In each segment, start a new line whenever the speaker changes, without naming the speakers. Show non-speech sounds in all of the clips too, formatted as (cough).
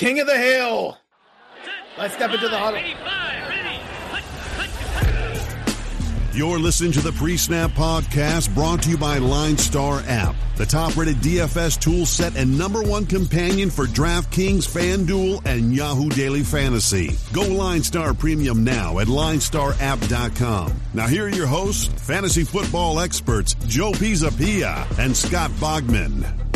King of the Hill. Let's step into the huddle.
You're listening to the Pre Snap Podcast brought to you by Line Star App, the top rated DFS tool set and number one companion for DraftKings, FanDuel, and Yahoo Daily Fantasy. Go Line Star Premium now at linestarapp.com. Now, here are your hosts, fantasy football experts Joe Pisapia and Scott Bogman.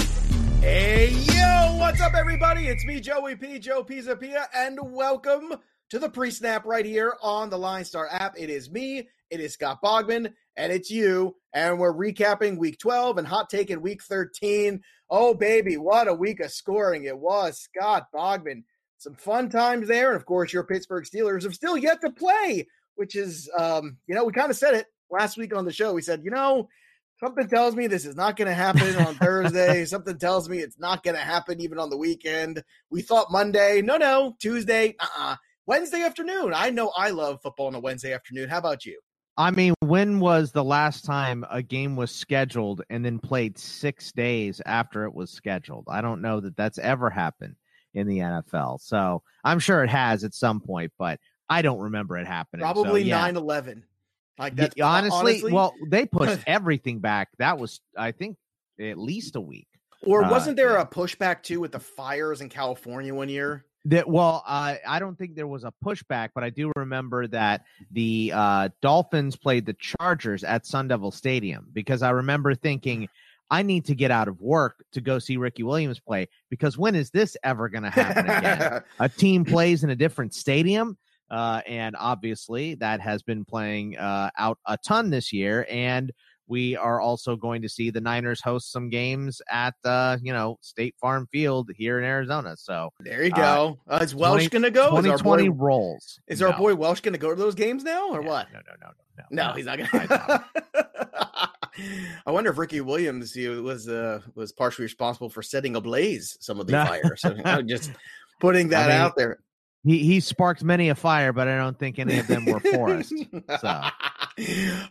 Hey, yo, what's up, everybody? It's me, Joey P, Joe Pisapia, and welcome to the pre snap right here on the Line Star app. It is me, it is Scott Bogman, and it's you. And we're recapping week 12 and hot taking week 13. Oh, baby, what a week of scoring it was. Scott Bogman, some fun times there. And of course, your Pittsburgh Steelers have still yet to play, which is, um, you know, we kind of said it last week on the show. We said, you know, something tells me this is not going to happen on (laughs) Thursday. something tells me it's not going to happen even on the weekend. We thought Monday. No, no, Tuesday. Uh uh Wednesday afternoon. I know I love football on a Wednesday afternoon. How about you?
I mean, when was the last time a game was scheduled and then played six days after it was scheduled? I don't know that that's ever happened in the NFL. So I'm sure it has at some point, but I don't remember it happening.
Probably
so, yeah.
9 11. Like that's
honestly,
honestly,
well, they pushed (laughs) everything back. That was, I think, at least a week.
or
uh,
wasn't there a pushback too with the fires in California one year?
That well, uh, I don't think there was a pushback, but I do remember that the uh, Dolphins played the Chargers at Sun Devil Stadium because I remember thinking, I need to get out of work to go see Ricky Williams play because when is this ever going to happen again? (laughs) a team plays in a different stadium, uh, and obviously that has been playing uh, out a ton this year, and we are also going to see the Niners host some games at uh, you know State Farm Field here in Arizona. So
there you
Uh,
go. Uh, is Welsh
20
going to go?
2020 rolls.
is our boy Welsh going to go to those games now or
Yeah,
what?
No, no, no, no, no.
No, he's not gonna. I (laughs) wonder if Ricky Williams was uh, was partially responsible for setting ablaze some of the
No. (laughs)
fires. So I'm just (laughs) putting that
mean,
out there.
He he sparked many a fire, but I don't think any of them were forest. (laughs) So.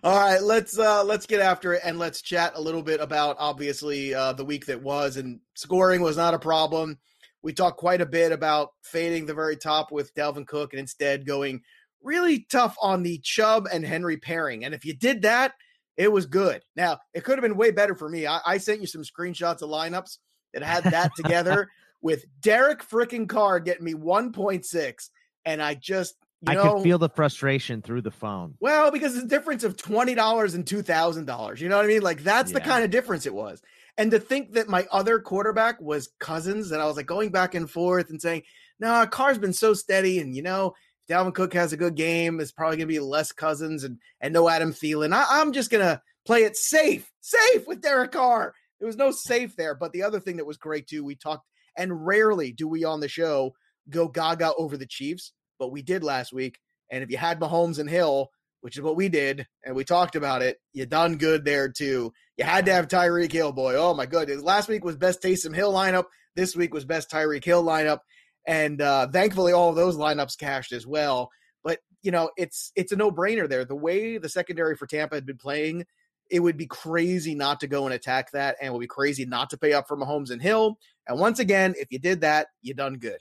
All right, let's uh let's get after it and let's chat a little bit about obviously uh the week that was and scoring was not a problem. We talked quite a bit about fading the very top with Dalvin Cook and instead going really tough on the Chubb and Henry pairing. And if you did that, it was good. Now, it could have been way better for me. I, I sent you some screenshots of lineups that had that (laughs) together with Derek freaking Carr getting me 1.6. And I just, you
I
know,
could feel the frustration through the phone.
well, because it's a difference of twenty dollars and two thousand dollars. You know what I mean? Like that's the kind of difference it was. And to think that my other quarterback was Cousins, and I was like going back and forth and saying, "No, Carr's been so steady, and you know, if Dalvin Cook has a good game, it's probably gonna be less Cousins and and no Adam Thielen. I, I'm just gonna play it safe, safe with Derek Carr. There was no safe there. But the other thing that was great too, we talked, and rarely do we on the show go gaga over the Chiefs, but we did last week. And if you had Mahomes and Hill, which is what we did, and we talked about it, you done good there too. You had to have Tyreek Hill, boy. Oh my goodness. Last week was best Taysom Hill lineup. This week was best Tyreek Hill lineup. And uh thankfully all of those lineups cashed as well. But you know, it's it's a no-brainer there. The way the secondary for Tampa had been playing, it would be crazy not to go and attack that, and it would be crazy not to pay up for Mahomes and Hill. And once again, if you did that, you done good.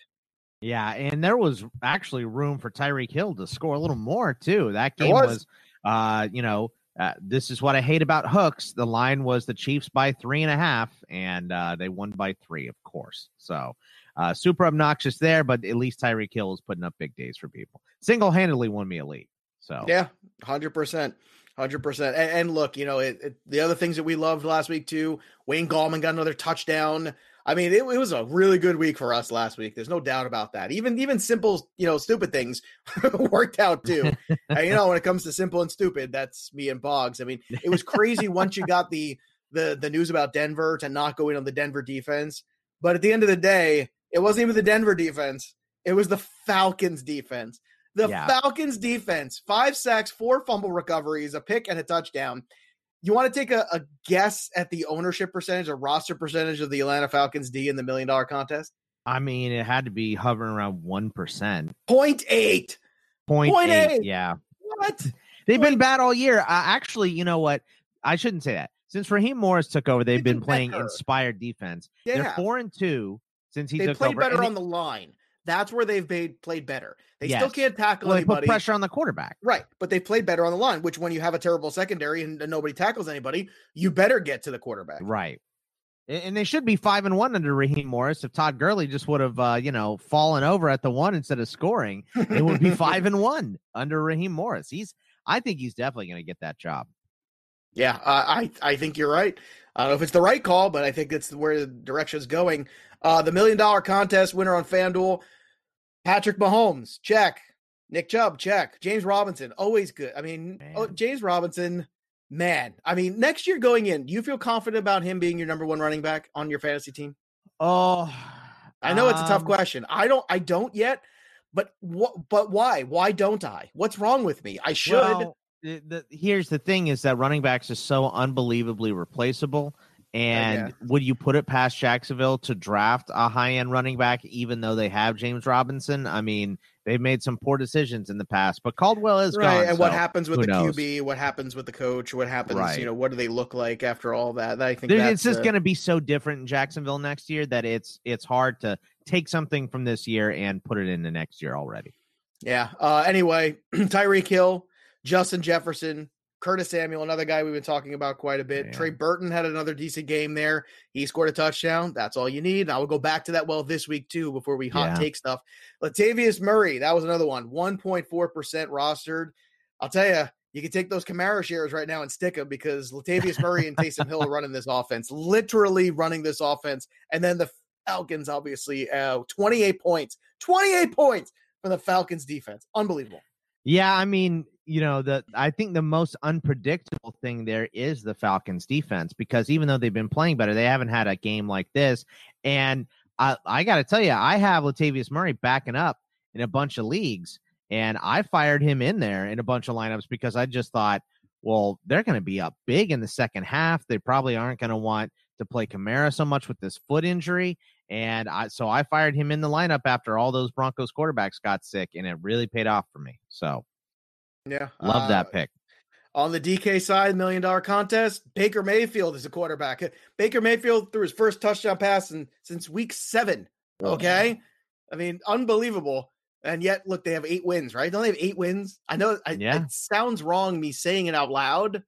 Yeah, and there was actually room for Tyreek Hill to score a little more too. That game
was.
was, uh, you know, uh, this is what I hate about hooks. The line was the Chiefs by three and a half, and uh, they won by three, of course. So uh, super obnoxious there, but at least Tyreek Hill is putting up big days for people. Single handedly won me a league. So
Yeah, hundred percent, hundred percent. And look, you know, it, it, the other things that we loved last week too. Wayne Gallman got another touchdown. I mean, it, it was a really good week for us last week. There's no doubt about that. Even even simple, you know, stupid things (laughs) worked out (laughs) too. and, you know, when it comes to simple and stupid, that's me and Boggs. I mean, it was crazy once you got the the the news about Denver to not go in on the Denver defense. But at the end of the day, it wasn't even the Denver defense. It was the Falcons defense. The
Yeah.
Falcons defense, five sacks, four fumble recoveries, a pick, and a touchdown. You want to take a, a guess at the ownership percentage, or roster percentage of the Atlanta Falcons D in the million dollar contest?
I mean, it had to be hovering around one percent.
Point eight.
Point
Point
eight.
eight.
Yeah,
What?
they've been bad all year. Uh, actually, you know what? I shouldn't say that. Since Raheem Morris took over, they've
They've
been
been
playing
better.
inspired defense.
Yeah.
They're four and two since he took over.
they
took
played
over.
better
and
on the line. That's where they've played played better. They
Yes.
still can't tackle
Well, they put pressure on the quarterback.
Right, but they played better on the line. Which, when you have a terrible secondary and, and nobody tackles anybody, you better get to the quarterback.
Right. And they should be five and one under Raheem Morris. If Todd Gurley just would have, uh, you know, fallen over at the one instead of scoring, it would be (laughs) five and one under Raheem Morris. He's, I think he's definitely going to get that job.
Yeah, uh, I I think you're right. I don't know if it's the right call, but I think it's where the direction is going. Uh, the million dollar contest winner on FanDuel, Patrick Mahomes, check. Nick Chubb, check. James Robinson, always good. I mean, oh, James Robinson, man. I mean, next year going in, do you feel confident about him being your number one running back on your fantasy team?
Oh,
I know it's a tough
um,
question. I don't. I don't yet. But what? But why? Why don't I? What's wrong with me? I should.
Well, the, the, here's the thing: is that running backs are so unbelievably replaceable. And would you put it past Jacksonville to draft a high end running back, even though they have James Robinson? I mean, they've made some poor decisions in the past, but Caldwell is
right
gone.
and what happens with the
knows?
qb what happens with the coach what happens
Right.
you know what do they look like after all that i think
it's just
uh,
going to be so different in Jacksonville next year that it's it's hard to take something from this year and put it into next year already.
yeah uh anyway (clears throat) tyreek hill justin jefferson curtis samuel another guy we've been talking about quite a bit
Yeah.
trey burton had another decent game there he scored a touchdown that's all you need i will go back to that well this week too before we hot
Yeah.
take stuff latavius murray that was another one 1.4% rostered i'll tell you you can take those Kamara shares right now and stick them because Latavius Murray and Taysom Hill are (laughs) running this offense, literally running this offense. And then the Falcons, obviously, uh, 28 points, 28 points for the Falcons defense. Unbelievable.
Yeah, I mean, you know, the I think the most unpredictable thing there is the Falcons defense because even though they've been playing better, they haven't had a game like this. And I I got to tell you, I have Latavius Murray backing up in a bunch of leagues, and I fired him in there in a bunch of lineups because I just thought, well, they're going to be up big in the second half. They probably aren't going to want to play Kamara so much with this foot injury. And I, so I fired him in the lineup after all those Broncos quarterbacks got sick, and it really paid off for me. So
Yeah.
love
Uh,
that pick.
On the DK side, million dollar contest, Baker Mayfield is a quarterback. Baker Mayfield threw his first touchdown pass in, since week seven. Okay. I mean, unbelievable. And yet, look, they have eight wins, right? Don't they have eight wins? I know I,
Yeah.
it sounds wrong me saying it out loud,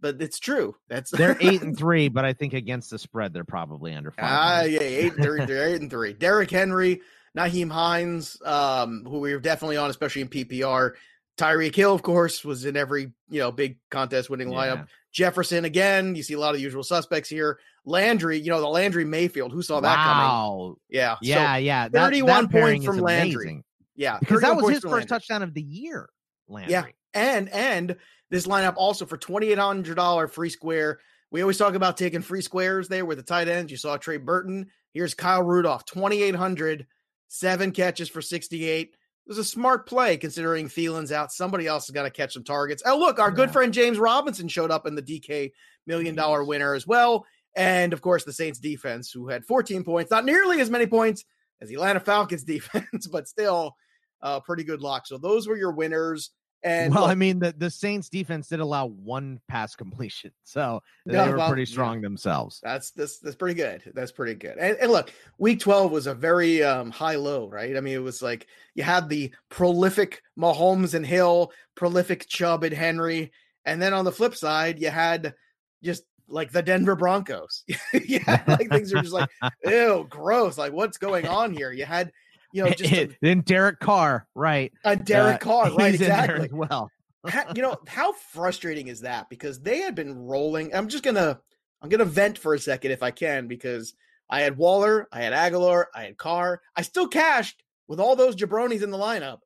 but it's true. That's
They're eight (laughs) and three, but I think against the spread, they're probably under five.
Ah, yeah, eight and three, eight and three. Derrick Henry, Nyheim Hines, um, who we were definitely on, especially in PPR. Tyreek Hill, of course, was in every you know big contest winning lineup. Jefferson again. You see a lot of usual suspects here. Landry, you know the Landry Mayfield. Who saw that coming?
Wow.
Yeah,
Yeah,
so,
yeah. That,
31
that
points from Landry.
amazing.
yeah,
Because that was his first
Landry.
touchdown of the year. Landry.
Yeah. And and this lineup also for twenty eight hundred dollar free square. We always talk about taking free squares there with the tight ends. You saw Trey Burton. Here's Kyle Rudolph, twenty eight hundred, seven catches for sixty eight. It was a smart play considering Thielen's out. Somebody else has got to catch some targets. Oh, look, our good friend James Robinson showed up in the DK million dollar winner as well. And of course, the Saints defense, who had 14 points, not nearly as many points as the Atlanta Falcons (laughs) defense, but still uh, pretty good luck. So those were your winners. And
well,
look,
I mean, the, the Saints defense did allow one pass completion, (laughs) so they
Yeah,
were
well,
pretty
yeah.
strong themselves.
That's that's that's pretty good. That's pretty good. And, and look, week 12 was a very um high low, right? I mean, it was like you had the prolific Mahomes and Hill, prolific Chubb and Henry, and then on the flip side, you had just like the Denver Broncos. (laughs) yeah, like things are just like, (laughs) ew, gross. Like, what's going on here? You had, you know, just a, (laughs)
then Derek Carr, right?
a Derek
uh,
Carr, (laughs) right?
he's in there
Exactly.
well. (laughs)
You know how frustrating is that because they had been rolling i'm just gonna i'm gonna vent for a second if i can because i had waller i had agholor i had carr i still cashed with all those jabronis in the lineup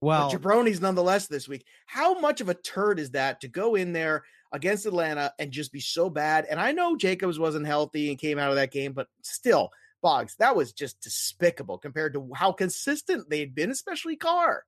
Well,
but jabronis nonetheless this week how much of a turd is that to go in there against atlanta and just be so bad and i know jacobs wasn't healthy and came out of that game but still boggs that was just despicable compared to how consistent they'd been especially carr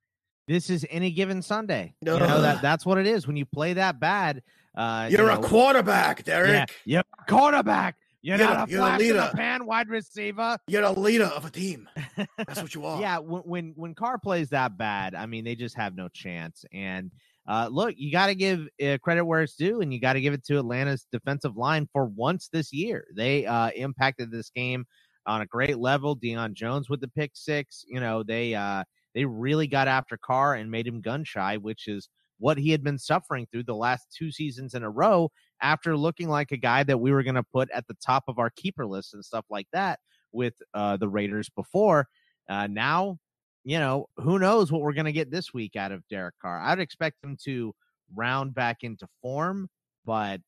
this is any given Sunday. You know that (sighs) that's what it is when you play that bad. Uh,
you're
you
a quarterback derek
Yeah, you're a quarterback. You're,
You're
not a
the
flash in the pan wide receiver.
You're the leader of a team. That's what you (laughs) are.
yeah, when, when when Carr plays that bad, I mean, they just have no chance. And uh, look, you got to give uh, credit where it's due, and you got to give it to Atlanta's defensive line for once this year. They uh, impacted this game on a great level. Deion Jones with the pick six. You know, they uh they really got after Carr and made him gun shy, which is what he had been suffering through the last two seasons in a row after looking like a guy that we were going to put at the top of our keeper list and stuff like that with uh, the Raiders before. Uh, now, you know, who knows what we're going to get this week out of Derek Carr. I'd expect him to round back into form, but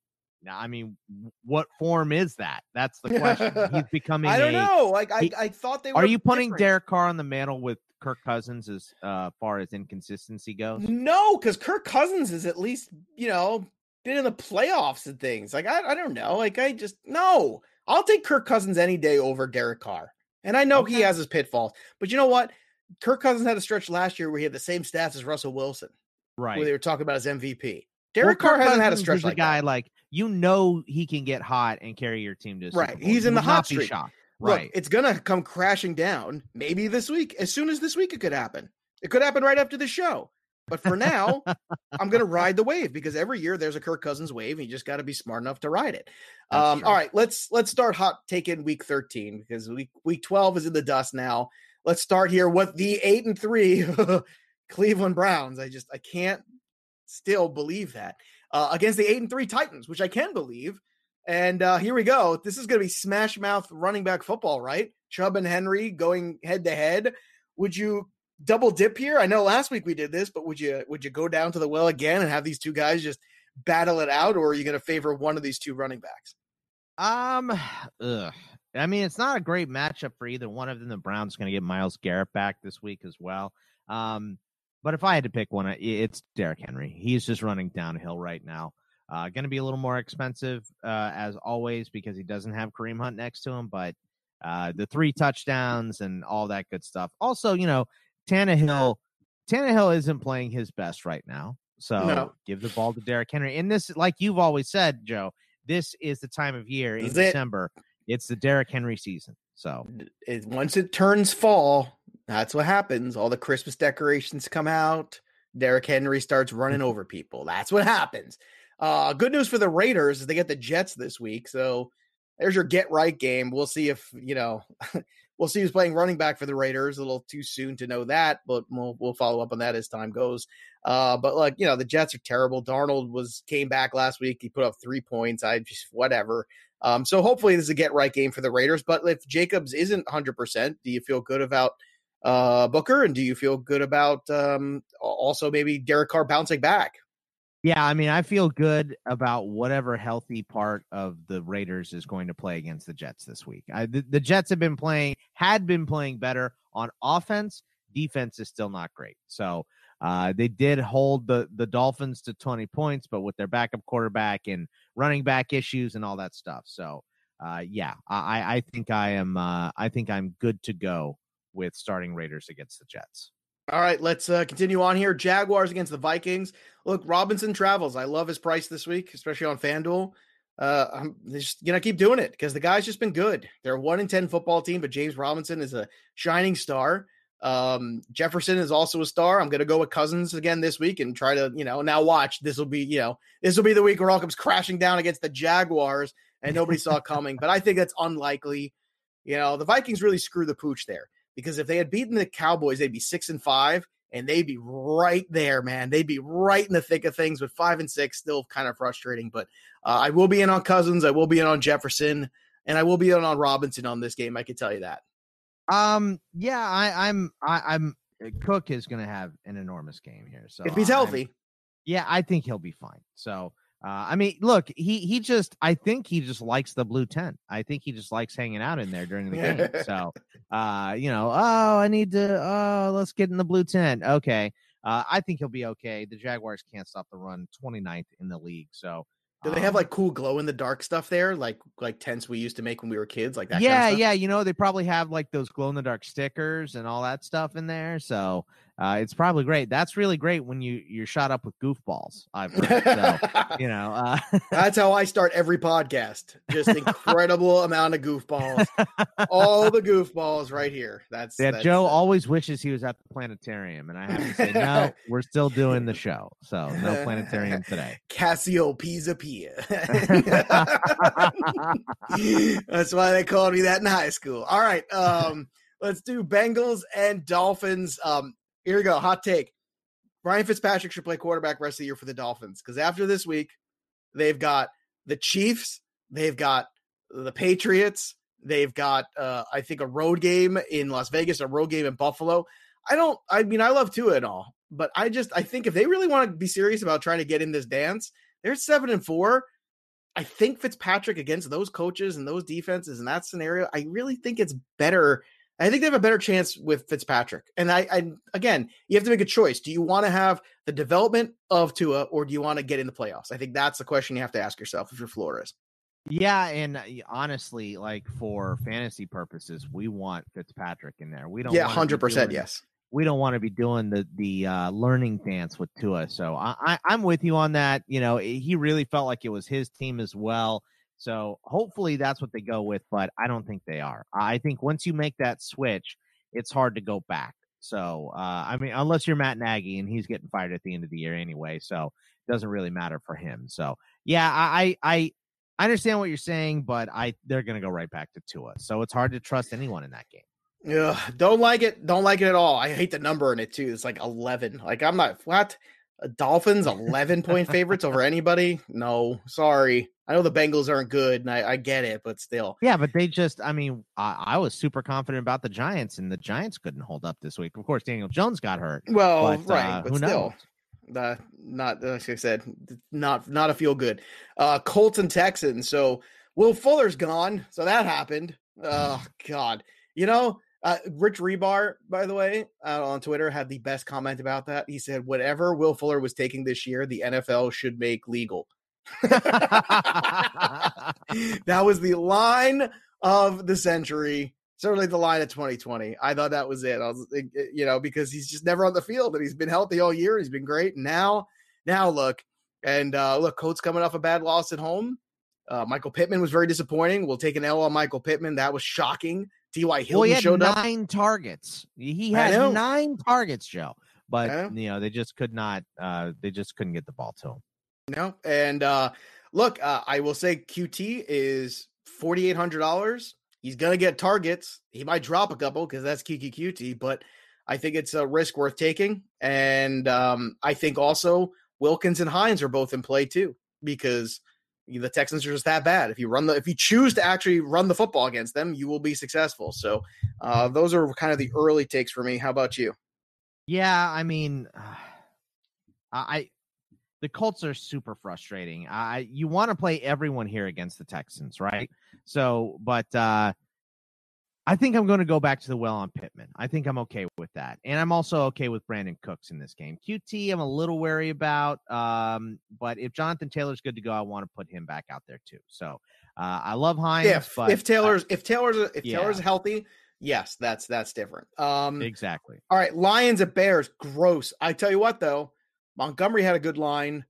I mean, what form is that? That's the question. He's (laughs) becoming.
I don't
a,
know. Like I, I thought they. Were.
Are you putting
different.
Derek Carr on the mantle with Kirk Cousins as uh, far as inconsistency goes?
No, because Kirk Cousins is at least you know been in the playoffs and things. Like I, I don't know. Like I just no. I'll take Kirk Cousins any day over Derek Carr. And I know
Okay.
he has his pitfalls, but you know what? Kirk Cousins had a stretch last year where he had the same stats as Russell Wilson,
Right.
where they were talking about his MVP.
Well,
Derek
Kirk
Carr hasn't had a stretch like
a guy
that.
like you know he can get hot and carry your team to
Right. He's
You
in the hot streak.
shocked.
Look,
Right.
it's gonna come crashing down maybe this week. As soon as this week, it could happen. It could happen right after the show. But for now, I'm gonna (laughs) ride the wave because every year there's a Kirk Cousins wave, and you just got to be smart enough to ride it. Um, all right, let's let's start hot taking week 13 because week week 12 is in the dust now. Let's start here with the eight and three (laughs) Cleveland Browns. I just I can't still believe that uh, against the eight and three Titans, which I can believe. And uh, here we go. This is going to be smash mouth running back football, right? Chubb and Henry going head to head. Would you double dip here? I know last week we did this, but would you would you go down to the well again and have these two guys just battle it out, or are you going to favor one of these two running backs?
Um, ugh. I mean, it's not a great matchup for either one of them. The Browns going to get Myles Garrett back this week as well. Um, but if I had to pick one, it's Derrick Henry. He's just running downhill right now. Uh, going to be a little more expensive uh, as always because he doesn't have Kareem Hunt next to him. But uh, the three touchdowns and all that good stuff. Also, you know, Tannehill, Tannehill isn't playing his best right now. So
No.
give the ball to Derrick Henry. And this, like you've always said, Joe, this is the time of year in
This is it.
December. It's the Derrick Henry season. So
It, once it turns fall, that's what happens. All the Christmas decorations come out. Derrick Henry starts running over people. That's what happens. Uh, good news for the Raiders is they get the Jets this week. So there's your get right game. We'll see if, you know, (laughs) we'll see who's playing running back for the Raiders. A little too soon to know that, but we'll, we'll follow up on that as time goes. Uh, but like, you know, the Jets are terrible. Darnold was came back last week. He put up three points. I just, whatever. Um, so hopefully this is a get right game for the Raiders. But if Jacobs isn't 100%, do you feel good about uh, Booker? And do you feel good about um, also maybe Derek Carr bouncing back?
yeah, I mean, I feel good about whatever healthy part of the Raiders is going to play against the Jets this week. I, the, the Jets have been playing, had been playing better on offense. Defense is still not great. So uh, they did hold the the Dolphins to 20 points, but with their backup quarterback and running back issues and all that stuff. So uh, yeah, I, I think I am. Uh, I think I'm good to go with starting Raiders against the Jets.
All right, let's uh, continue on here. Jaguars against the Vikings. Look, Robinson travels. I love his price this week, especially on FanDuel. Uh, I'm just gonna keep doing it because the guy's just been good. They're a one in ten football team, but James Robinson is a shining star. Um, Jefferson is also a star. I'm gonna go with Cousins again this week and try to, you know, now watch. This will be, you know, this will be the week where all comes crashing down against the Jaguars and nobody saw coming. But I think that's unlikely. You know, the Vikings really screw the pooch there because if they had beaten the Cowboys, they'd be six and five, and they'd be right there, man. They'd be right in the thick of things. With five and six, still kind of frustrating. But uh, I will be in on Cousins. I will be in on Jefferson, and I will be in on Robinson on this game. I can tell you that.
Um, yeah, I, I'm, I, I'm. Cook is going to have an enormous game here. So
if he's
I'm-
healthy,
yeah, I think he'll be fine. So, uh, I mean, look, he he just, I think he just likes the blue tent. I think he just likes hanging out in there during the game. (laughs) So, uh, you know, oh, I need to, oh, let's get in the blue tent. Okay. Uh, I think he'll be okay. The Jaguars can't stop the run 29th in the league. So,
do they have
um,
like cool glow in the dark stuff there, like like tents we used to make when we were kids, like that?
yeah,
kind of
yeah. You know, they probably have like those glow in the dark stickers and all that stuff in there. So, uh, it's probably great. That's really great when you you're shot up with goofballs. I've heard. So, (laughs) you know, uh,
that's how I start every podcast. Just incredible amount of goofballs, all the goofballs right here. That's
yeah.
that's,
Joe
uh,
always wishes he was at the planetarium, and I have to say, no, (laughs) we're still doing the show, so no planetarium today. (laughs)
Cassiopeia. That's why they called me that in high school. All right. Um, let's do Bengals and Dolphins. Um, here we go. Hot take. Ryan Fitzpatrick should play quarterback rest of the year for the Dolphins because after this week, they've got the Chiefs, they've got the Patriots, they've got uh, I think a road game in Las Vegas, a road game in Buffalo. I don't. I mean, I love Tua and all, but I just I think if they really want to be serious about trying to get in this dance, they're seven and four. I think Fitzpatrick against those coaches and those defenses in that scenario, I really think it's better. I think they have a better chance with Fitzpatrick. And I, I again, you have to make a choice. Do you want to have the development of Tua or do you want to get in the playoffs? I think that's the question you have to ask yourself if you're Flores.
Yeah, and uh, honestly, like for fantasy purposes, we want Fitzpatrick in there. We don't.
Yeah, hundred percent. Yes.
we don't want to be doing the the uh, learning dance with Tua. So I, I I'm with you on that. You know, he really felt like it was his team as well. So hopefully that's what they go with, but I don't think they are. I think once you make that switch, it's hard to go back. So uh, I mean, unless you're Matt Nagy and he's getting fired at the end of the year anyway, so it doesn't really matter for him. So yeah, I I I understand what you're saying, but I they're gonna go right back to Tua. So it's hard to trust anyone in that game.
Yeah, don't like it. Don't like it at all. I hate the number in it too. It's like eleven. Like I'm not Uh, Dolphins eleven point favorites over anybody. No, sorry. I know the Bengals aren't good, and I, I get it, but still.
Yeah, but they just, I mean, I, I was super confident about the Giants, and the Giants couldn't hold up this week. Of course, Daniel Jones got hurt.
Well,
but,
right,
uh,
but
who
still,
knows?
the not like I said, not not a feel good. Uh, Colts and Texans. So Will Fuller's gone, so that happened. Oh God, you know, uh, Rich Rebar, by the way, uh, on Twitter had the best comment about that. He said, "Whatever Will Fuller was taking this year, the NFL should make legal." (laughs) that was the line of the century. Certainly the line of 2020. I thought that was it. I was, eh, eh, you know, because he's just never on the field and he's been healthy all year. He's been great. And Now, now look, and uh, look, Colts coming off a bad loss at home. Uh, Michael Pittman was very disappointing. We'll take an L on Michael Pittman. That was shocking. T.Y.
well,
Hilton
he had
showed up.
nine targets. He had nine targets, Joe. But you know, they just could not. Uh, they just couldn't get the ball to him.
No, and uh, look, uh, I will say QT is forty eight hundred dollars. He's gonna get targets. He might drop a couple because that's Kiki QT, but I think it's a risk worth taking. And um, I think also Wilkins and Hines are both in play too because the Texans are just that bad. If you run the, if you choose to actually run the football against them, you will be successful. So uh, those are kind of the early takes for me. How about you?
Yeah, I mean, (sighs) I the Colts are super frustrating. I you want to play everyone here against the Texans, right? So, but uh I think I'm going to go back to the well on Pittman. I think I'm okay with that, and I'm also okay with Brandin Cooks in this game. QT, I'm a little wary about, um, but if Jonathan Taylor's good to go, I want to put him back out there too. So uh, I love Hines.
if
but,
if Taylor's if Taylor's if
yeah.
Taylor's healthy, yes, that's that's different. Um,
exactly.
All right, Lions at Bears, gross. I tell you what, though, Montgomery had a good line.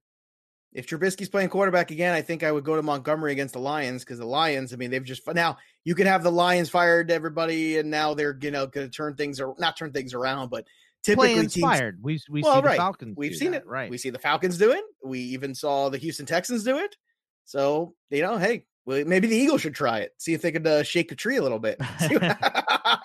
If Trubisky's playing quarterback again, I think I would go to Montgomery against the Lions because the Lions, I mean, they've just now you could have the Lions fired everybody, and now they're you know going to turn things or not turn things around, but typically
Play
teams
inspired. We we
Well,
see the
right.
Falcons.
we've seen
that,
it,
right?
We see the Falcons do it. We even saw the Houston Texans do it. So you know, hey, well, maybe the Eagles should try it. See if they could uh, shake the tree a little bit. (laughs) (laughs)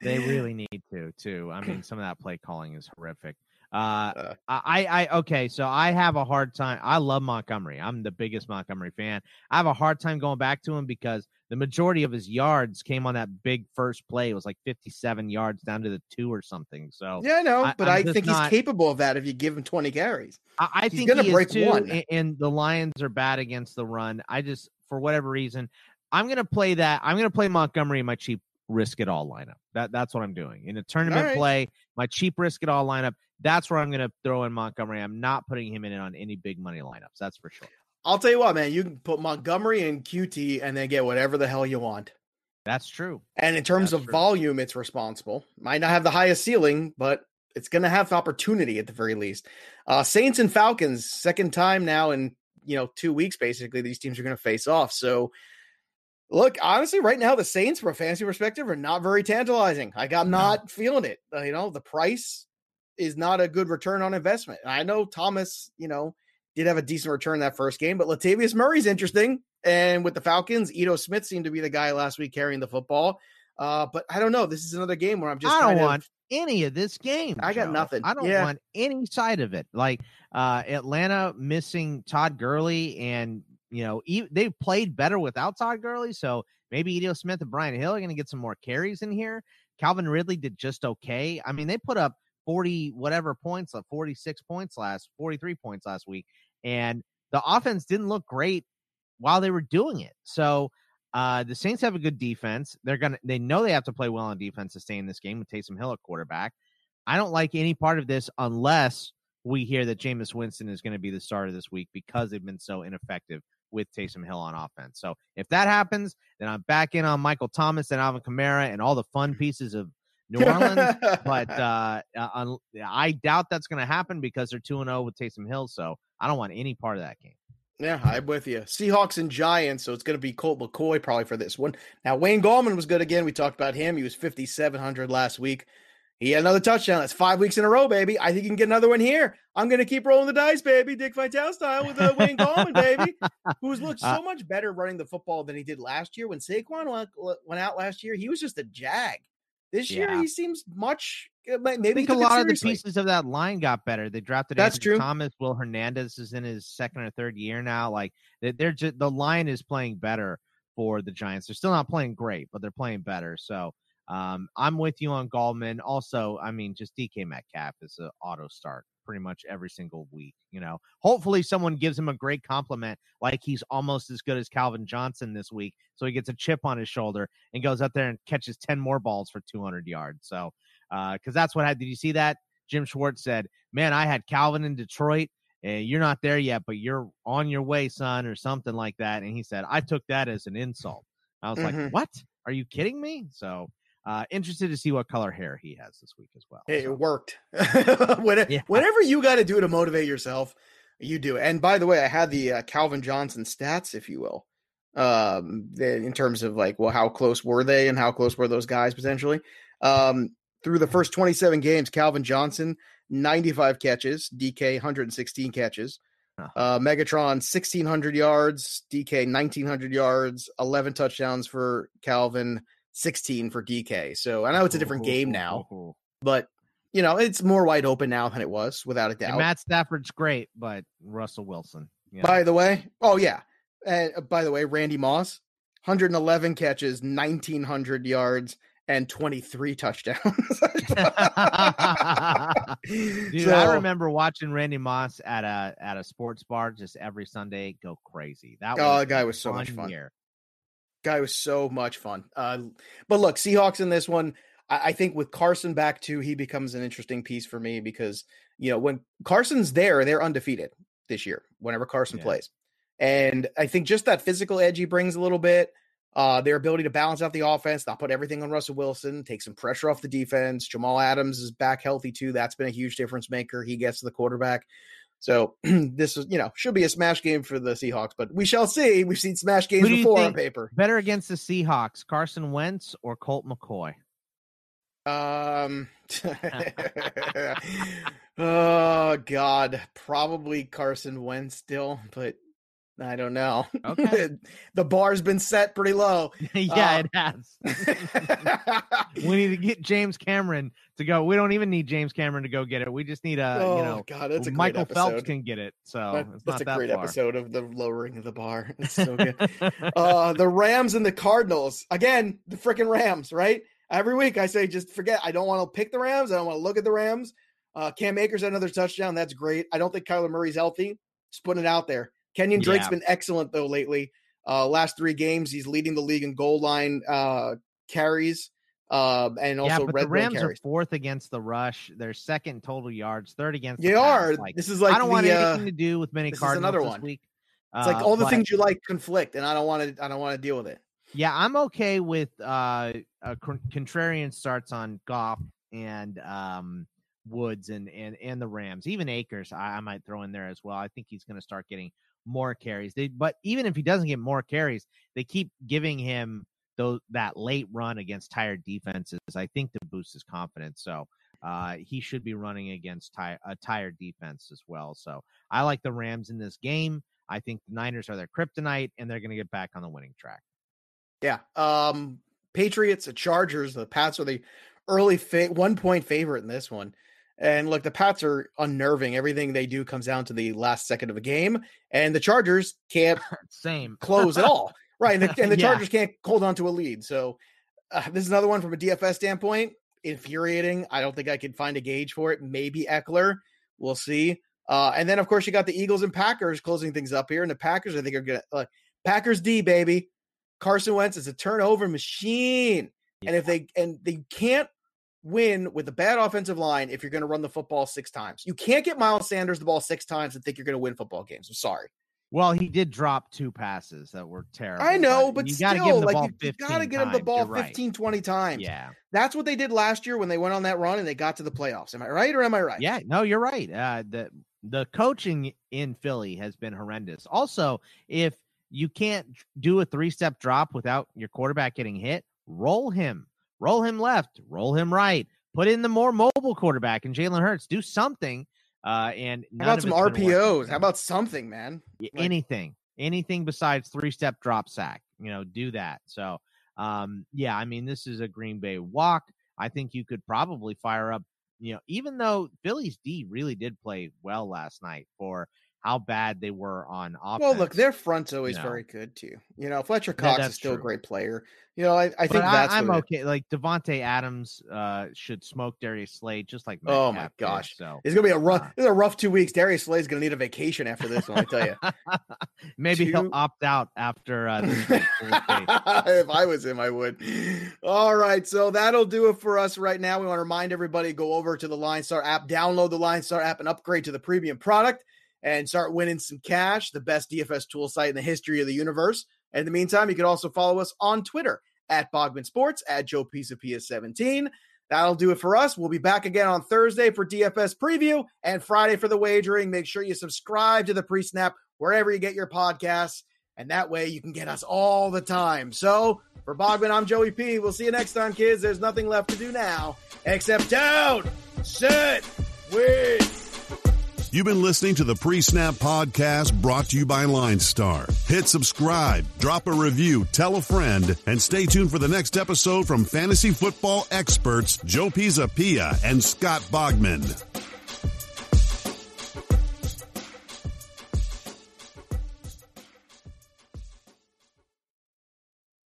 They really need to too. I mean, some of that play calling is horrific. Uh,
Uh.
I, I, okay, so I have a hard time. I love Montgomery. I'm the biggest Montgomery fan. I have a hard time going back to him because the majority of his yards came on that big first play. It was like 57 yards down to the two or something. So
Yeah, I know,
I-
but
I'm
I think
not-
he's capable of that if you give him 20 carries.
I, I
He's
think
gonna
he
break
is too.
one.
And the Lions are bad against the run. I just, for whatever reason, I'm gonna play that. I'm gonna play Montgomery in my cheap risk it all lineup. That that's what I'm doing in a tournament
right.
play. My cheap risk it all lineup. That's where I'm gonna throw in Montgomery. I'm not putting him in on any big money lineups. That's for sure.
I'll tell you what, man, you can put Montgomery and QT and then get whatever the hell you want.
That's true.
And in terms
That's
of
true.
volume, it's responsible. Might not have the highest ceiling, but It's going to have opportunity at the very least. Uh, Saints and Falcons, second time now in you know two weeks. Basically, these teams are going to face off. So, look, honestly, right now the Saints, from a fantasy perspective, are not very tantalizing. Like I'm not no. feeling it. Uh, you know, the price is not a good return on investment. And I know Thomas, you know, did have a decent return that first game, but Latavius Murray's interesting. And with the Falcons, Ito Smith seemed to be the guy last week carrying the football. Uh, but I don't know. This is another game where I'm just.
I don't
of,
want any of this game.
I got
Joe.
nothing.
I don't
yeah.
want any side of it. Like uh, Atlanta missing Todd Gurley, and you know e- they played better without Todd Gurley. So maybe Ito Smith and Brian Hill are going to get some more carries in here. Calvin Ridley did just okay. I mean, they put up 40 whatever points, like 46 points last, 43 points last week, and the offense didn't look great while they were doing it. So uh, the Saints have a good defense. They're gonna they know they have to play well on defense to stay in this game with Taysom Hill at quarterback. I don't like any part of this unless we hear that Jameis Winston is going to be the starter this week because they've been so ineffective with Taysom Hill on offense. So if that happens, then I'm back in on Michael Thomas and Alvin Kamara and all the fun pieces of New Orleans. but (laughs) uh, uh, I doubt that's going to happen because they're 2 0 with Taysom Hill. So I don't want any part of that game.
Yeah, I'm with you. Seahawks and Giants, so it's going to be Colt McCoy probably for this one. Now, Wayne Gallman was good again. We talked about him. He was 5,700 last week. He had another touchdown. That's five weeks in a row, baby. I think he can get another one here. I'm going to keep rolling the dice, baby. Dick Vitale style with uh, Wayne Gallman, baby, (laughs) who's looked uh so much better running the football than he did last year. When Saquon went, went out last year, he was just a jag. This yeah. year, he seems much. Uh, maybe
I think a lot of the pieces of that line got better. They drafted
that's
Anthony
true.
Thomas. Will Hernandez is in his second or third year now. Like they're just the line is playing better for the Giants. They're still not playing great, but they're playing better. So um, I'm with you on Gallman. Also, I mean, just DK Metcalf is an auto start pretty much every single week. You know, hopefully someone gives him a great compliment, like he's almost as good as Calvin Johnson this week, so he gets a chip on his shoulder and goes up there and catches ten more balls for 200 yards. So, because uh, that's what I did. You see that? Jim Schwartz said, "Man, I had Calvin in Detroit." And you're not there yet, but you're on your way, son, or something like that. And he said, I took that as an insult. I was mm-hmm. like, What? Are you kidding me? So uh, interested to see what color hair he has this week as well.
Hey, so. (laughs) It worked. whatever, yeah. whatever you got to do to motivate yourself, you do. And by the way, I had the uh, Calvin Johnson stats, if you will, um, in terms of like, well, how close were they and how close were those guys potentially? Um, through the first 27 games, Calvin Johnson, 95 catches, DK 116 catches. Uh, Megatron 1600 yards, DK 1900 yards, 11 touchdowns for Calvin, 16 for DK. So I know it's a different game now, but you know, it's more wide open now than it was, without a doubt.
And Matt Stafford's great, but Russell Wilson.
Yeah. By the way, oh yeah. Uh, by the way, Randy Moss, 111 catches, 1900 yards, and 23 touchdowns. (laughs) (laughs)
Dude, so, I remember watching Randy Moss at a at a sports bar just every Sunday go crazy. That
oh, guy was so much fun. Year guy was so much fun. Uh, but look, Seahawks in this one, I, I, think with Carson back too, he becomes an interesting piece for me because you know when Carson's there, they're undefeated this year. Whenever Carson yeah. plays, and I think just that physical edge he brings a little bit. Uh, their ability to balance out the offense, not put everything on Russell Wilson, take some pressure off the defense. Jamal Adams is back healthy too. That's been a huge difference maker. He gets to the quarterback. So (clears throat) this is, you know, should be a smash game for the Seahawks, but we shall see. We've seen smash games before on paper.
Better against the Seahawks, Carson Wentz or Colt McCoy?
Um. (laughs) (laughs) oh God, probably Carson Wentz still, but I don't know.
Okay. (laughs)
the bar's been set pretty low. (laughs)
yeah, it has. (laughs) we need to get James Cameron to go. We don't even need James Cameron to go get it. We just need a, oh, you know,
God, that's a
Michael. Phelps can get it. So
that,
that's
a
that
great
far.
episode of the lowering of the bar. It's so good. uh, the Rams and the Cardinals. Again, the freaking Rams, right? Every week I say, just forget. I don't want to pick the Rams. I don't want to look at the Rams. Uh, Cam Akers another touchdown. That's great. I don't think Kyler Murray's healthy. Just putting it out there. Kenyan Drake's yeah. been excellent though lately. Uh, last three games, he's leading the league in goal line uh, carries. Uh, and also
yeah, but
red
the Rams
are
fourth against the rush. They're second total yards, third against.
They
the
are.
Like,
this is like
I don't
the,
want
uh,
anything to do with many Cardinals
another
this
one.
week.
It's like
uh,
all the
but,
things you like conflict, and I don't want to. I don't want to deal with it.
Yeah, I'm okay with uh, a contrarian starts on Goff and um, Woods and and and the Rams, even Akers, I, I might throw in there as well. I think he's going to start getting more carries. They, but even if he doesn't get more carries, they keep giving him those that late run against tired defenses. I think to boost his confidence. So uh, he should be running against ty- a tired defense as well. So I like the Rams in this game. I think the Niners are their kryptonite, and they're going to get back on the winning track.
Yeah. Um, Patriots, the Chargers, the Pats are the early fa- one point favorite in this one. And look, the Pats are unnerving. Everything they do comes down to the last second of a game, and the Chargers can't (laughs)
same
close at all. Right, and the, and the (laughs) yeah. Chargers can't hold on to a lead. So uh, this is another one from a DFS standpoint. Infuriating. I don't think I could find a gauge for it. Maybe Ekeler. We'll see. Uh, and then of course you got the Eagles and Packers closing things up here, and the Packers I think are gonna uh, Packers D baby. Carson Wentz is a turnover machine, yeah. and if they and they can't win with a bad offensive line if you're going to run the football six times. You can't get Miles Sanders the ball six times and think you're going to win football games. I'm sorry.
Well, he did drop two passes that were terrible.
I know, but, you got to give him the like, ball you, got to get him the ball 15, right. 20 times.
Yeah.
That's what they did last year when they went on that run and they got to the playoffs. Am I right or am I right?
Yeah, no, you're right. Uh, the the coaching in Philly has been horrendous. Also, if you can't do a three-step drop without your quarterback getting hit, roll him. Roll him left, roll him right. Put in the more mobile quarterback and Jalen Hurts. Do something uh, and
how about some RPOs? How about something, man?
Like, anything, anything besides three step drop sack. You know, do that. So, um, yeah, I mean, this is a Green Bay walk. I think you could probably fire up. You know, even though Philly's D really did play well last night for how bad they were on offense.
Well, look, their front's always you know. very good too. You know, Fletcher Cox is still true. a great player. You know, I, I think that's I,
am okay. Like Davante Adams uh, should smoke Darius Slay just like
Metcalf oh my gosh, did, so it's gonna be a rough. Uh, it's a rough two weeks. Darius Slay's gonna need a vacation after this one. I tell you. (laughs)
Maybe he he'll opt out after. Uh, (laughs)
if I was him, I would. All right, so that'll do it for us right now. We want to remind everybody go over to the Line Star app, download the Line Star app, and upgrade to the premium product and start winning some cash, the best DFS tool site in the history of the universe. In the meantime, you can also follow us on Twitter at Bogman Sports, at Joe Pisapia 17. That'll do it for us. We'll be back again on Thursday for DFS preview and Friday for the wagering. Make sure you subscribe to the pre snap wherever you get your podcasts, and that way you can get us all the time. So for Bogman, I'm Joey P. We'll see you next time, kids. There's nothing left to do now except down, sit, win.
You've been listening to the Pre Snap Podcast brought to you by Line Star. Hit subscribe, drop a review, tell a friend, and stay tuned for the next episode from fantasy football experts Joe Pisapia and Scott Bogman.